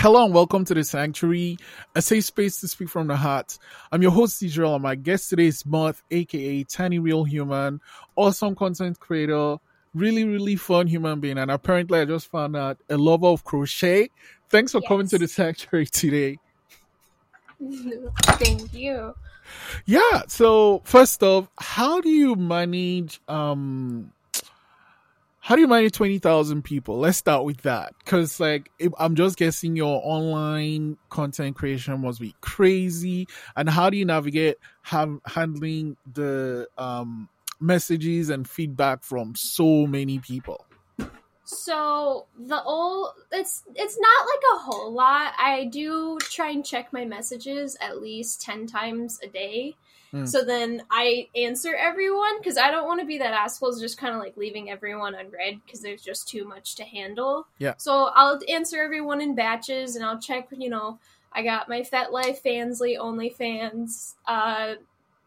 Hello and welcome to the Sanctuary, a safe space to speak from the heart. I'm your host, Israel, and my guest today is Moth, aka Tiny Real Human, awesome content creator, really, really fun human being, and apparently I just found out a lover of crochet. Thanks for yes. coming to the Sanctuary today. Thank you. Yeah, so first off, how do you manage um how do you manage 20,000 people? Let's start with that. Cause like, I'm just guessing your online content creation must be crazy. And how do you navigate handling the, um, messages and feedback from so many people? So the old it's it's not like a whole lot. I do try and check my messages at least 10 times a day. Mm. So then I answer everyone because I don't want to be that asshole just kind of like leaving everyone unread because there's just too much to handle. Yeah. So I'll answer everyone in batches and I'll check, you know, I got my FetLife, Fansly, OnlyFans. Uh,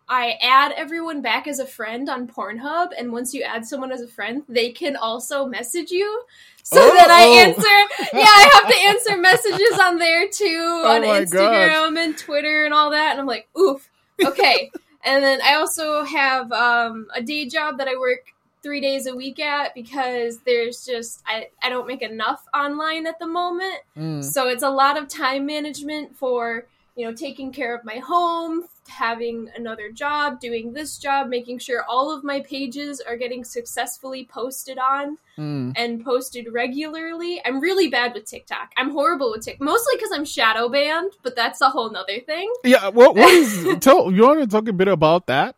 I add everyone back as a friend on Pornhub, and once you add someone as a friend, they can also message you. So oh, then I oh. answer, yeah, I have to answer messages on there too, oh on Instagram and Twitter and all that. And I'm like, oof, Okay. and then I also have um, a day job that I work three days a week at because there's just I, I don't make enough online at the moment. Mm. So it's a lot of time management for, you know, taking care of my home, having another job, doing this job, making sure all of my pages are getting successfully posted on mm. and posted regularly. I'm really bad with TikTok. I'm horrible with TikTok, mostly because I'm shadow banned, but that's a whole nother thing. Yeah, what, what is, tell, you want to talk a bit about that?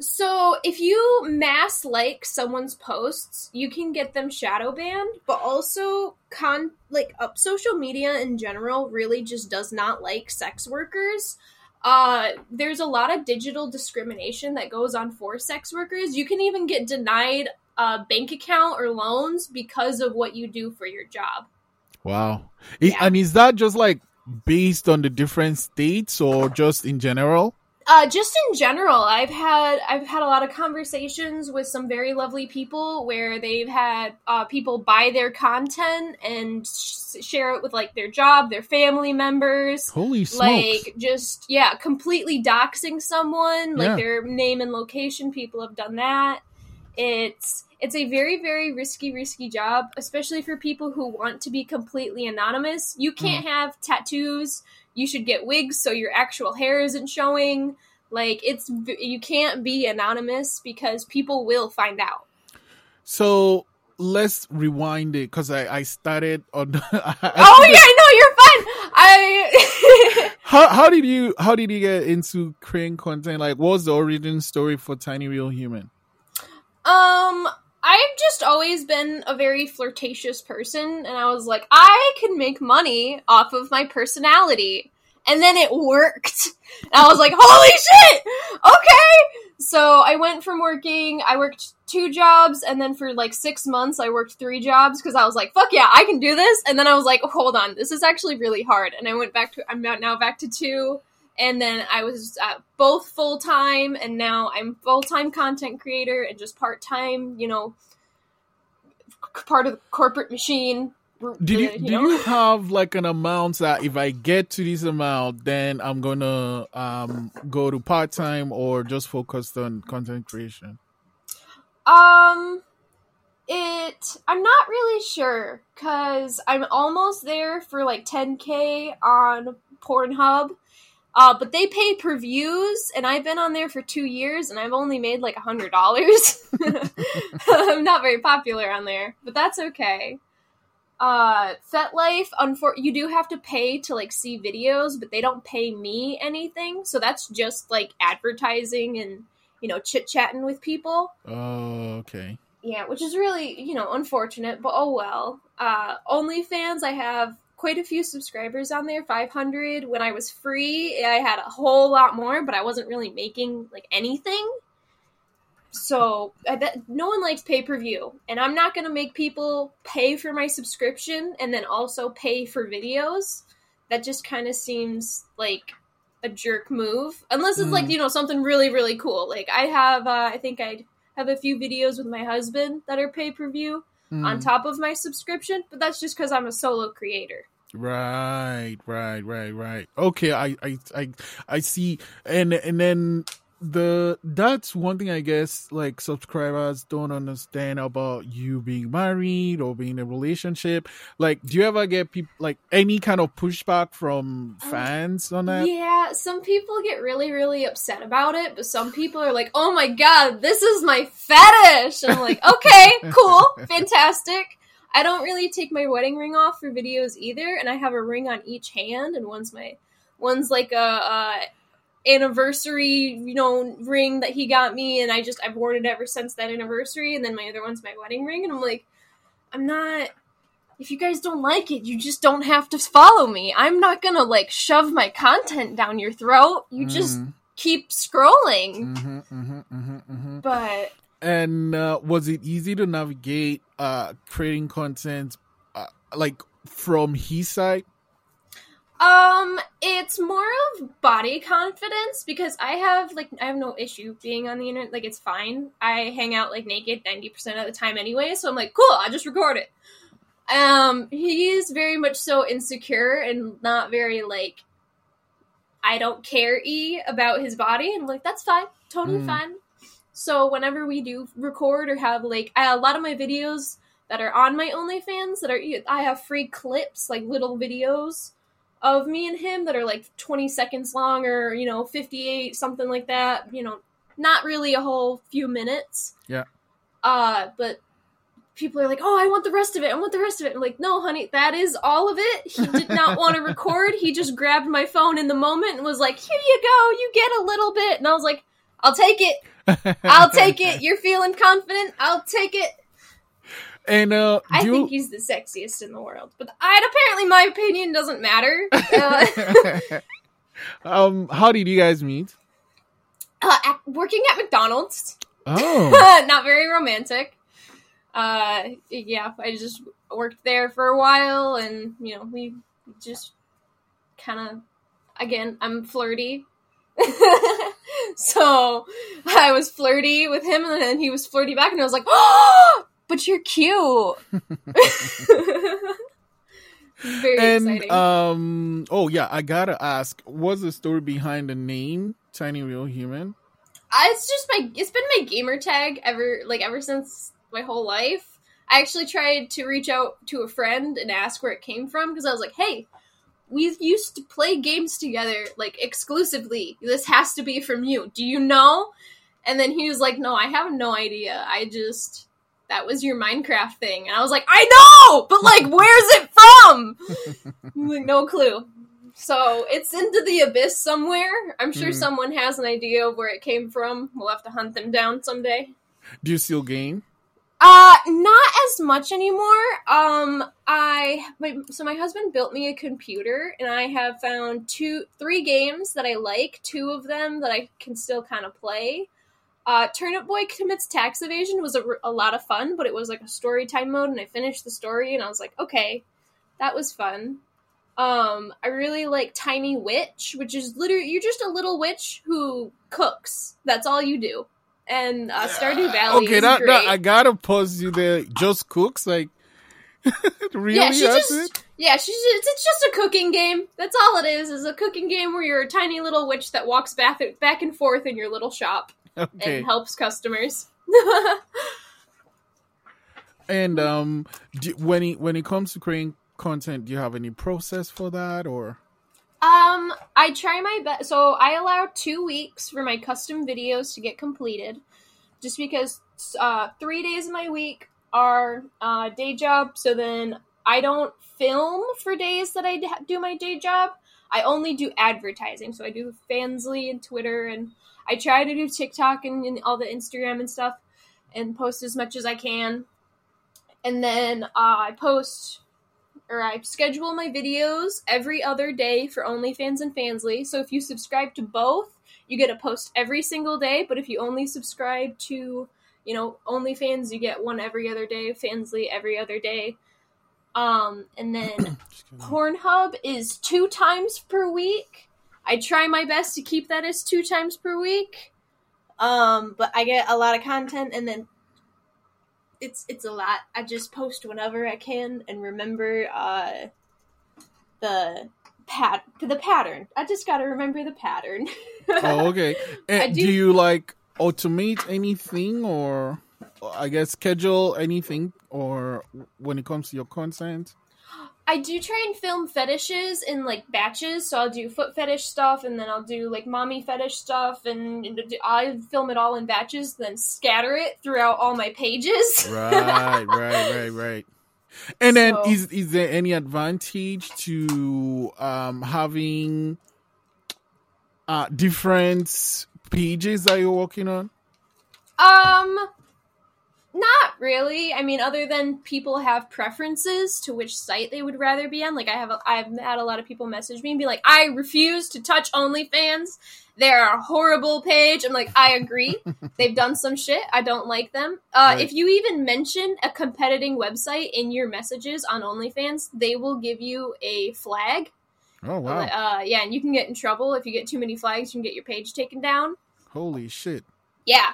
So, if you mass like someone's posts, you can get them shadow banned, but also con like up social media in general really just does not like sex workers uh, there's a lot of digital discrimination that goes on for sex workers. You can even get denied a bank account or loans because of what you do for your job. Wow. Yeah. And is that just like based on the different states or just in general? Uh, just in general, I've had I've had a lot of conversations with some very lovely people where they've had uh, people buy their content and sh- share it with like their job, their family members. Holy smokes! Like just yeah, completely doxing someone, like yeah. their name and location. People have done that. It's it's a very very risky risky job, especially for people who want to be completely anonymous. You can't mm. have tattoos you should get wigs so your actual hair isn't showing. Like it's you can't be anonymous because people will find out. So let's rewind it because I, I started on. I, oh yeah, no, you're fine. I. how how did you how did you get into creating content? Like, what was the origin story for Tiny Real Human? Um, I've just always been a very flirtatious person, and I was like, I can make money off of my personality. And then it worked. And I was like, holy shit! Okay! So I went from working, I worked two jobs, and then for like six months, I worked three jobs because I was like, fuck yeah, I can do this. And then I was like, hold on, this is actually really hard. And I went back to, I'm now back to two and then I was uh, both full time, and now I'm full time content creator and just part time. You know, part of the corporate machine. Did you, you know? you have like an amount that if I get to this amount, then I'm gonna um go to part time or just focused on content creation? Um, it I'm not really sure because I'm almost there for like 10k on Pornhub uh, but they pay per views, and I've been on there for two years, and I've only made like a hundred dollars. I'm not very popular on there, but that's okay. Uh, FetLife, unfor- you do have to pay to like see videos, but they don't pay me anything, so that's just like advertising and you know chit chatting with people. Oh, okay. Yeah, which is really you know unfortunate, but oh well. Uh, OnlyFans, I have quite a few subscribers on there 500 when i was free i had a whole lot more but i wasn't really making like anything. So i bet no one likes pay-per-view and i'm not going to make people pay for my subscription and then also pay for videos. That just kind of seems like a jerk move unless it's mm. like you know something really really cool. Like i have uh, i think i have a few videos with my husband that are pay-per-view mm. on top of my subscription but that's just because i'm a solo creator Right, right, right, right. Okay, I, I, I, I see. And and then the that's one thing I guess like subscribers don't understand about you being married or being in a relationship. Like, do you ever get people like any kind of pushback from Um, fans on that? Yeah, some people get really, really upset about it, but some people are like, oh my god, this is my fetish! And I'm like, okay, cool, fantastic. I don't really take my wedding ring off for videos either, and I have a ring on each hand, and one's my, one's like a, a anniversary, you know, ring that he got me, and I just, I've worn it ever since that anniversary, and then my other one's my wedding ring, and I'm like, I'm not, if you guys don't like it, you just don't have to follow me. I'm not gonna like shove my content down your throat. You just Mm, keep scrolling. mhm, mhm, mhm, mhm. But And uh, was it easy to navigate uh creating content uh, like from his side? um it's more of body confidence because I have like I have no issue being on the internet. Like it's fine. I hang out like naked 90% of the time anyway, so I'm like, cool, I'll just record it. Um he's very much so insecure and not very like I don't care e about his body and I'm like that's fine. Totally Mm. fine. So whenever we do record or have like I, a lot of my videos that are on my OnlyFans that are I have free clips like little videos of me and him that are like 20 seconds long or you know 58 something like that you know not really a whole few minutes. Yeah. uh but people are like oh i want the rest of it i want the rest of it. I'm like no honey that is all of it. He did not want to record. He just grabbed my phone in the moment and was like here you go you get a little bit. And i was like i'll take it i'll take it you're feeling confident i'll take it And uh, i do think he's the sexiest in the world but I, apparently my opinion doesn't matter uh, um, how did you guys meet? uh, at, working at McDonald's. Oh, Not very romantic. Uh, yeah, I just worked there for a while, and you know, we just kind of, again, I'm flirty. so I was flirty with him, and then he was flirty back, and I was like, "Oh, but you're cute." Very and exciting. um, oh yeah, I gotta ask, what's the story behind the name Tiny Real Human? I, it's just my it's been my gamer tag ever like ever since my whole life. I actually tried to reach out to a friend and ask where it came from because I was like, "Hey, we used to play games together like exclusively. This has to be from you. Do you know?" And then he was like, "No, I have no idea. I just that was your Minecraft thing." And I was like, "I know, but like, where's it from?" Like, no clue. So it's into the abyss somewhere. I'm sure Hmm. someone has an idea of where it came from. We'll have to hunt them down someday. Do you still game? Uh, not as much anymore. Um, I my, so my husband built me a computer, and I have found two, three games that I like. Two of them that I can still kind of play. Uh, Turnip Boy commits tax evasion was a lot of fun, but it was like a story time mode, and I finished the story, and I was like, okay, that was fun. Um, I really like Tiny Witch, which is literally you're just a little witch who cooks. That's all you do. And uh, Stardew Valley okay, is that, great. that I gotta pause you there. Just cooks, like really? Yeah, she just- it? Yeah, she's just, it's just a cooking game. That's all it is. Is a cooking game where you're a tiny little witch that walks back back and forth in your little shop Okay. and helps customers. And um, do, when it when it comes to creating content, do you have any process for that, or Um, I try my best. So I allow two weeks for my custom videos to get completed, just because uh, three days of my week are uh, day job. So then I don't film for days that I do my day job. I only do advertising. So I do Fansly and Twitter, and I try to do TikTok and, and all the Instagram and stuff, and post as much as I can. And then uh, I post or I schedule my videos every other day for OnlyFans and Fansly. So if you subscribe to both, you get a post every single day. But if you only subscribe to, you know, OnlyFans, you get one every other day. Fansly every other day. Um, and then Pornhub is two times per week. I try my best to keep that as two times per week. Um, but I get a lot of content, and then it's it's a lot. I just post whenever I can, and remember, uh, the pat the pattern. I just got to remember the pattern. oh, okay. And do, do- you like automate anything or I guess schedule anything or when it comes to your content? I do try and film fetishes in like batches, so I'll do foot fetish stuff, and then I'll do like mommy fetish stuff, and I film it all in batches, then scatter it throughout all my pages. Right, right, right, right. And then So- is is there any advantage to um having uh different pages that you're working on? Um, not really. I mean, other than people have preferences to which site they would rather be on. Like, I have, a, I've had a lot of people message me and be like, "I refuse to touch OnlyFans. They're a horrible page." I'm like, I agree. They've done some shit. I don't like them. Uh, Right. If you even mention a competing website in your messages on OnlyFans, they will give you a flag. Oh wow. Uh, yeah, and you can get in trouble if you get too many flags. You can get your page taken down. Holy shit. Yeah.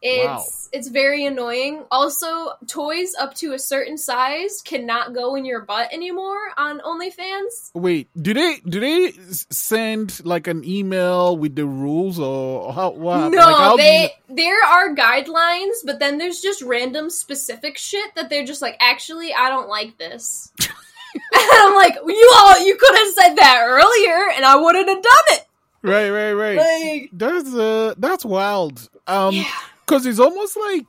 It's Wow. it's very annoying. Also, toys up to a certain size cannot go in your butt anymore on OnlyFans. Wait, do they do they send like an email with the rules or how what? no, like, they there are guidelines, but then there's just random specific shit that they're just like, actually, I don't like this. and I'm like, you all, you could have said that earlier, and I wouldn't have done it. right, right, right. Like, That's uh that's wild. Um yeah. Because it's almost like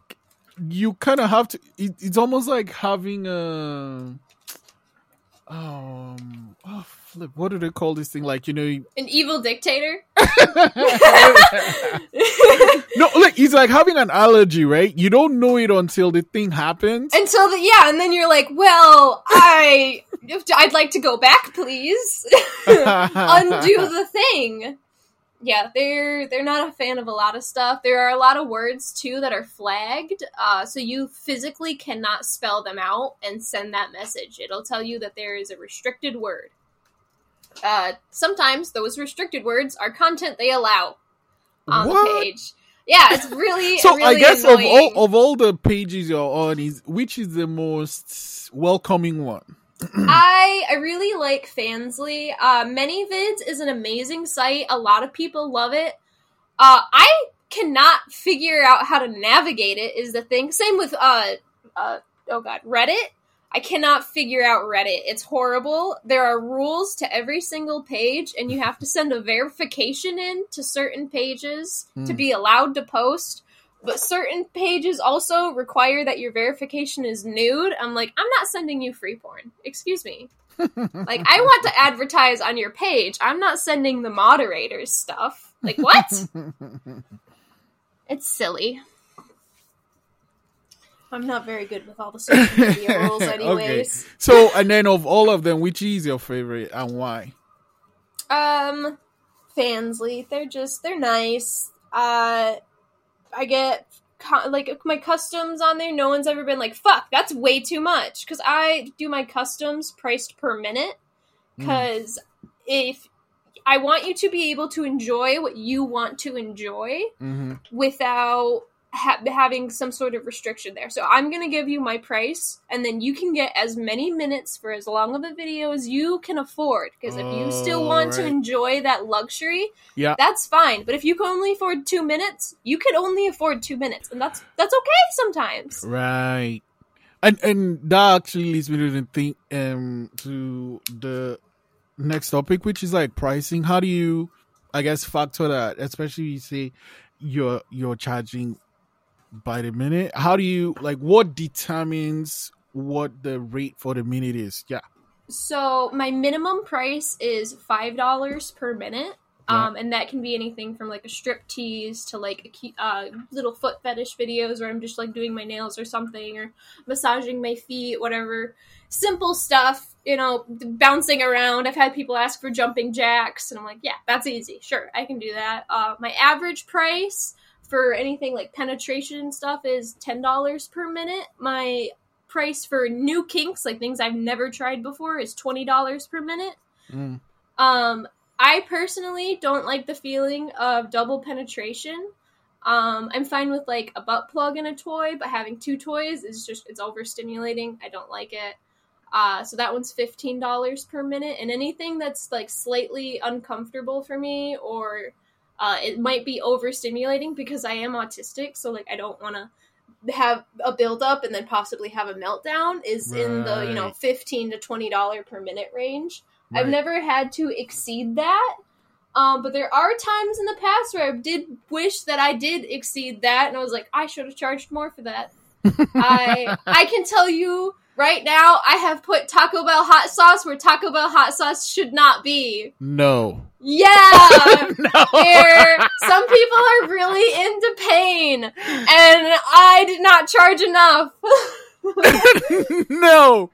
you kind of have to it, it's almost like having a um oh flip what do they call this thing like you know you- an evil dictator. no like it's like having an allergy right you don't know it until the thing happens Until the yeah, and then you're like, well, I I'd like to go back, please. Undo the thing. Yeah, they're they're not a fan of a lot of stuff. There are a lot of words too that are flagged, uh, so you physically cannot spell them out and send that message. It'll tell you that there is a restricted word. Uh, sometimes those restricted words are content they allow on What? the page. Yeah, it's really so really i guess annoying. of all of all the pages you're on is which is the most welcoming one I I really like Fansly. Uh, ManyVids is an amazing site. A lot of people love it. Uh, I cannot figure out how to navigate it. Is the thing. Same with uh, uh oh god, Reddit. I cannot figure out Reddit. It's horrible. There are rules to every single page, and you have to send a verification in to certain pages to Hmm. be allowed to post. But certain pages also require that your verification is nude. I'm like, I'm not sending you free porn. Excuse me. Like, I want to advertise on your page. I'm not sending the moderators stuff. Like, what? it's silly. I'm not very good with all the social media rules, anyways. so and then of all of them which is your favorite and why Um, Fansly, they're just they're nice. Uh, I get like my customs on there. No one's ever been like, "Fuck, that's way too much." Because I do my customs priced per minute. Hmm. Because if I want you to be able to enjoy what you want to enjoy hmm without ha- having some sort of restriction there. So I'm going to give you my price, and then you can get as many minutes for as long of a video as you can afford. Because if you still want to enjoy that luxury, Yeah. that's fine. But if you can only afford two minutes, you can only afford two minutes, and that's that's okay sometimes. Right. And and that actually leads me to the thing um to the next topic, which is like pricing. How do you I guess factor that, especially you say you're you're charging by the minute. How do you like what determines what the rate for the minute is? Yeah. So my minimum price is five dollars per minute. Yeah. Um, and that can be anything from like a strip tease to like a uh, little foot fetish videos where I'm just like doing my nails or something or massaging my feet, whatever. Simple stuff, you know, bouncing around. I've had people ask for jumping jacks, and I'm like, yeah, that's easy. Sure, I can do that. Uh, my average price for anything like penetration and stuff is $10 per minute. My price for new kinks, like things I've never tried before, is $20 per minute. Mm. Um, I personally don't like the feeling of double penetration. Um, I'm fine with like a butt plug and a toy, but having two toys is just it's overstimulating. I don't like it. Uh, so that one's fifteen dollars per minute, and anything that's like slightly uncomfortable for me, or uh, it might be overstimulating because I am autistic, so like I don't want to have a build up and then possibly have a meltdown. Is in the you know Right. fifteen to twenty dollar per minute range. I've never had to exceed that. Um, but there are times in the past where I did wish that I did exceed that, and I was like, I should have charged more for that. I I can tell you right now, I have put Taco Bell hot sauce where Taco Bell hot sauce should not be. No. Yeah, no. here some people are really into pain, and I did not charge enough. no.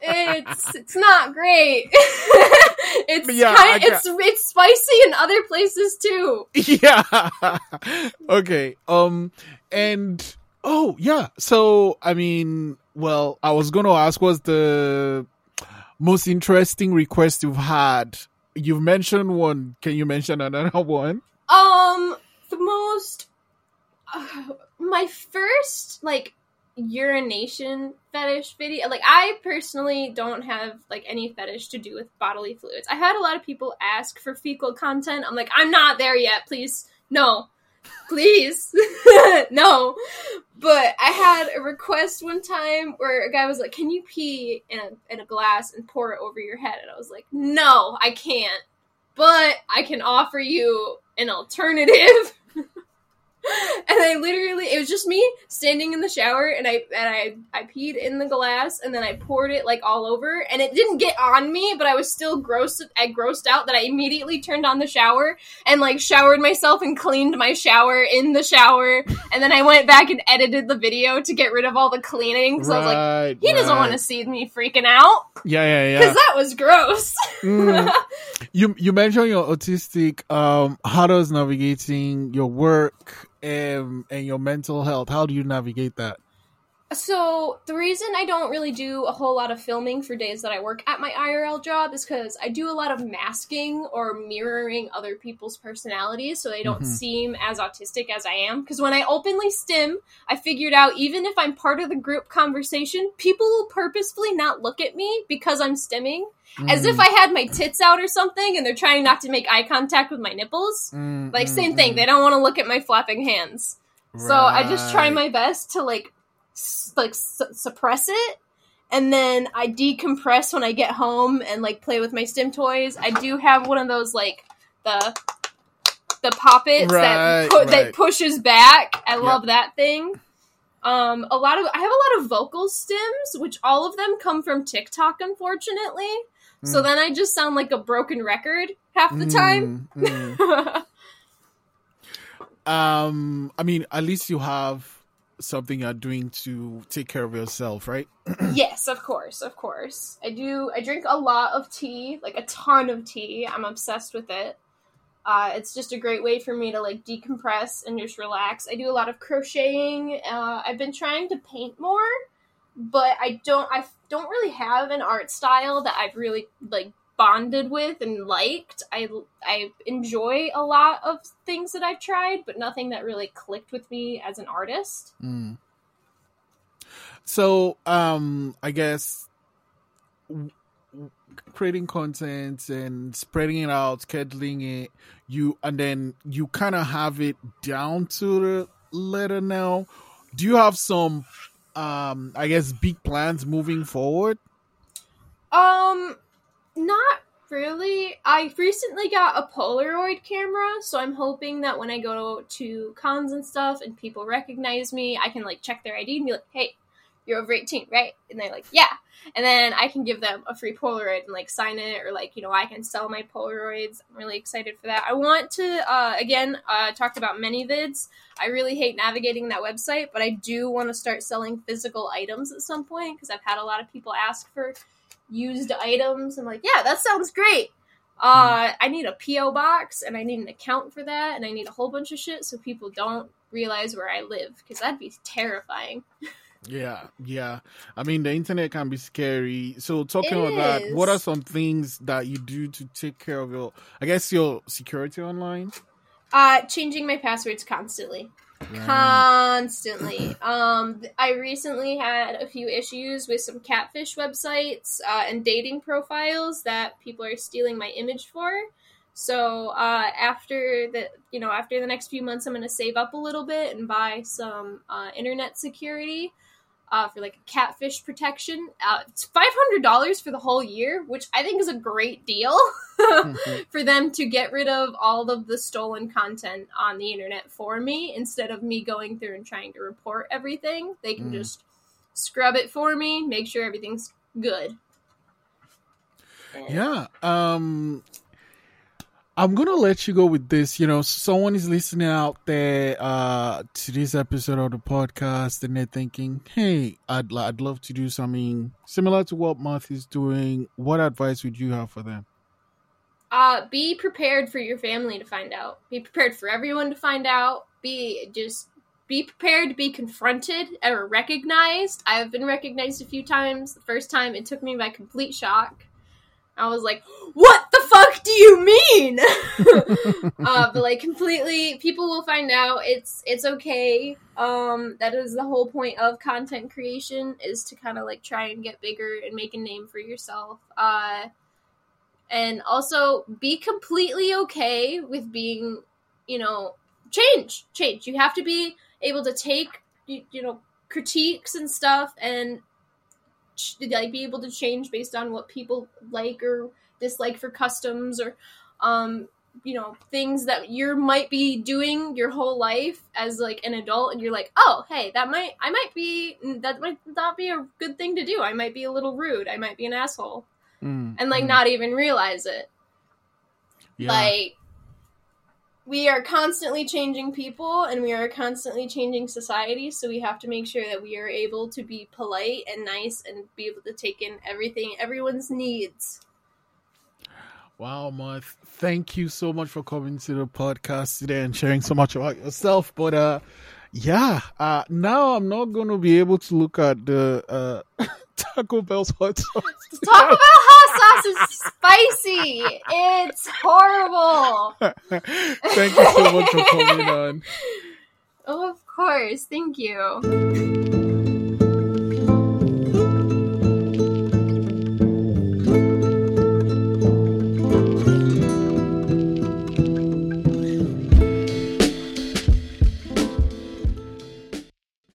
it's it's not great. it's Yeah, kind, got- it's it's spicy in other places too. yeah. okay. Um and oh yeah. So I mean, well, I was going to ask what's the most interesting request you've had? You've mentioned one. Can you mention another one? Um, the most uh, my first like urination fetish video. Like I personally don't have like any fetish to do with bodily fluids. I had a lot of people ask for fecal content. I'm like, I'm not there yet. Please, no. Please, no. But I had a request one time where a guy was like, "Can you pee in a in a glass and pour it over your head?" And I was like, "No, I can't." but I can offer you an alternative. and I literally it was just me standing in the shower and I and I I peed in the glass and then I poured it like all over and it didn't get on me but I was still grossed I grossed out that I immediately turned on the shower and like showered myself and cleaned my shower in the shower and then I went back and edited the video to get rid of all the cleaning because I was like right. he doesn't want to see me freaking out Yeah, yeah, yeah. because that was gross. Mm. you you mentioned you're autistic. Um, how does navigating your work um, and your mental health? How do you navigate that? So the reason I don't really do a whole lot of filming for days that I work at my IRL job is because I do a lot of masking or mirroring other people's personalities so they don't Mhm. seem as autistic as I am. Because when I openly stim, I figured out even if I'm part of the group conversation, people will purposefully not look at me because I'm stimming, as if Mm, I had my tits out or something and they're trying not to make eye contact with my nipples. mm, Like mm, same thing, mm. they don't want to look at my flapping hands. So I just try my best to like s- like su- suppress it and then I decompress when I get home and like play with my stim toys. I do have one of those like the the poppets Right, that pu- right. that pushes back. I Yep. love that thing. Um a lot of I have a lot of vocal stims which all of them come from TikTok unfortunately. So Mm. then I just sound like a broken record half the time. Mm, mm. um, I mean, at least you have something you're doing to take care of yourself, right? yes, of course, of course. I do. I drink a lot of tea, like a ton of tea. I'm obsessed with it. Uh, it's just a great way for me to like decompress and just relax. I do a lot of crocheting. Uh, I've been trying to paint more, but I don't. I don't really have an art style that I've really like bonded with and liked. I I enjoy a lot of things that I've tried, but nothing that really clicked with me as an artist. Mm. So, um, I guess creating content and spreading it out, scheduling it, you and then you kind of have it down to the letter now. Do you have some, um, I guess, big plans moving forward? Um, not really. I recently got a Polaroid camera, so I'm hoping that when I go to cons and stuff and people recognize me, I can like check their ID and be like, "Hey, you're over 18, right?" And they're like, "Yeah." And then I can give them a free Polaroid and like sign it, or like you know, I can sell my Polaroids. I'm really excited for that. I want to uh, again uh, talked about ManyVids. I really hate navigating that website, but I do want to start selling physical items at some point because I've had a lot of people ask for used items. I'm like, yeah, that sounds great. Uh, I need a PO box and I need an account for that, and I need a whole bunch of shit so people don't realize where I live because that'd be terrifying. Yeah, yeah. I mean, the internet can be scary. So, talking It about that, what are some things that you do to take care of your, I guess, your security online? Uh, changing my passwords constantly. Constantly. Um, I recently had a few issues with some catfish websites uh, and dating profiles that people are stealing my image for. So uh, after the you know after the next few months, I'm going to save up a little bit and buy some uh, internet security uh, for like catfish protection. Uh, it's five hundred dollars for the whole year, which I think is a great deal for them to get rid of all of the stolen content on the internet for me instead of me going through and trying to report everything. They can mm. just scrub it for me, make sure everything's good. Yeah. Um I'm gonna let you go with this. You know, someone is listening out there uh, to this episode of the podcast, and they're thinking, "Hey, I'd I'd love to do something similar to what Moth is doing. What advice would you have for them?" Uh, be prepared for your family to find out. Be prepared for everyone to find out. Be just be prepared to be confronted or recognized. I've been recognized a few times. The first time, it took me by complete shock. I was like, "What the fuck do you mean?" uh, but like completely, people will find out. It's it's okay. Um, that is the whole point of content creation is to kind of like try and get bigger and make a name for yourself. Uh, and also be completely okay with being, you know, change, change. You have to be able to take, you, you know, critiques and stuff and like be able to change based on what people like or dislike for customs or um you know things that you might be doing your whole life as like an adult and you're like oh hey that might i might be that might not be a good thing to do i might be a little rude i might be an asshole mm, and like mm. not even realize it yeah. like we are constantly changing people and we are constantly changing society so we have to make sure that we are able to be polite and nice and be able to take in everything everyone's needs. Wow Moth thank you so much for coming to the podcast today and sharing so much about yourself but uh yeah uh now i'm not to be able to look at the uh Taco Bell's hot sauce. Taco Bell hot sauce is spicy. It's horrible. Thank you so much for coming on. Oh, of course. Thank you.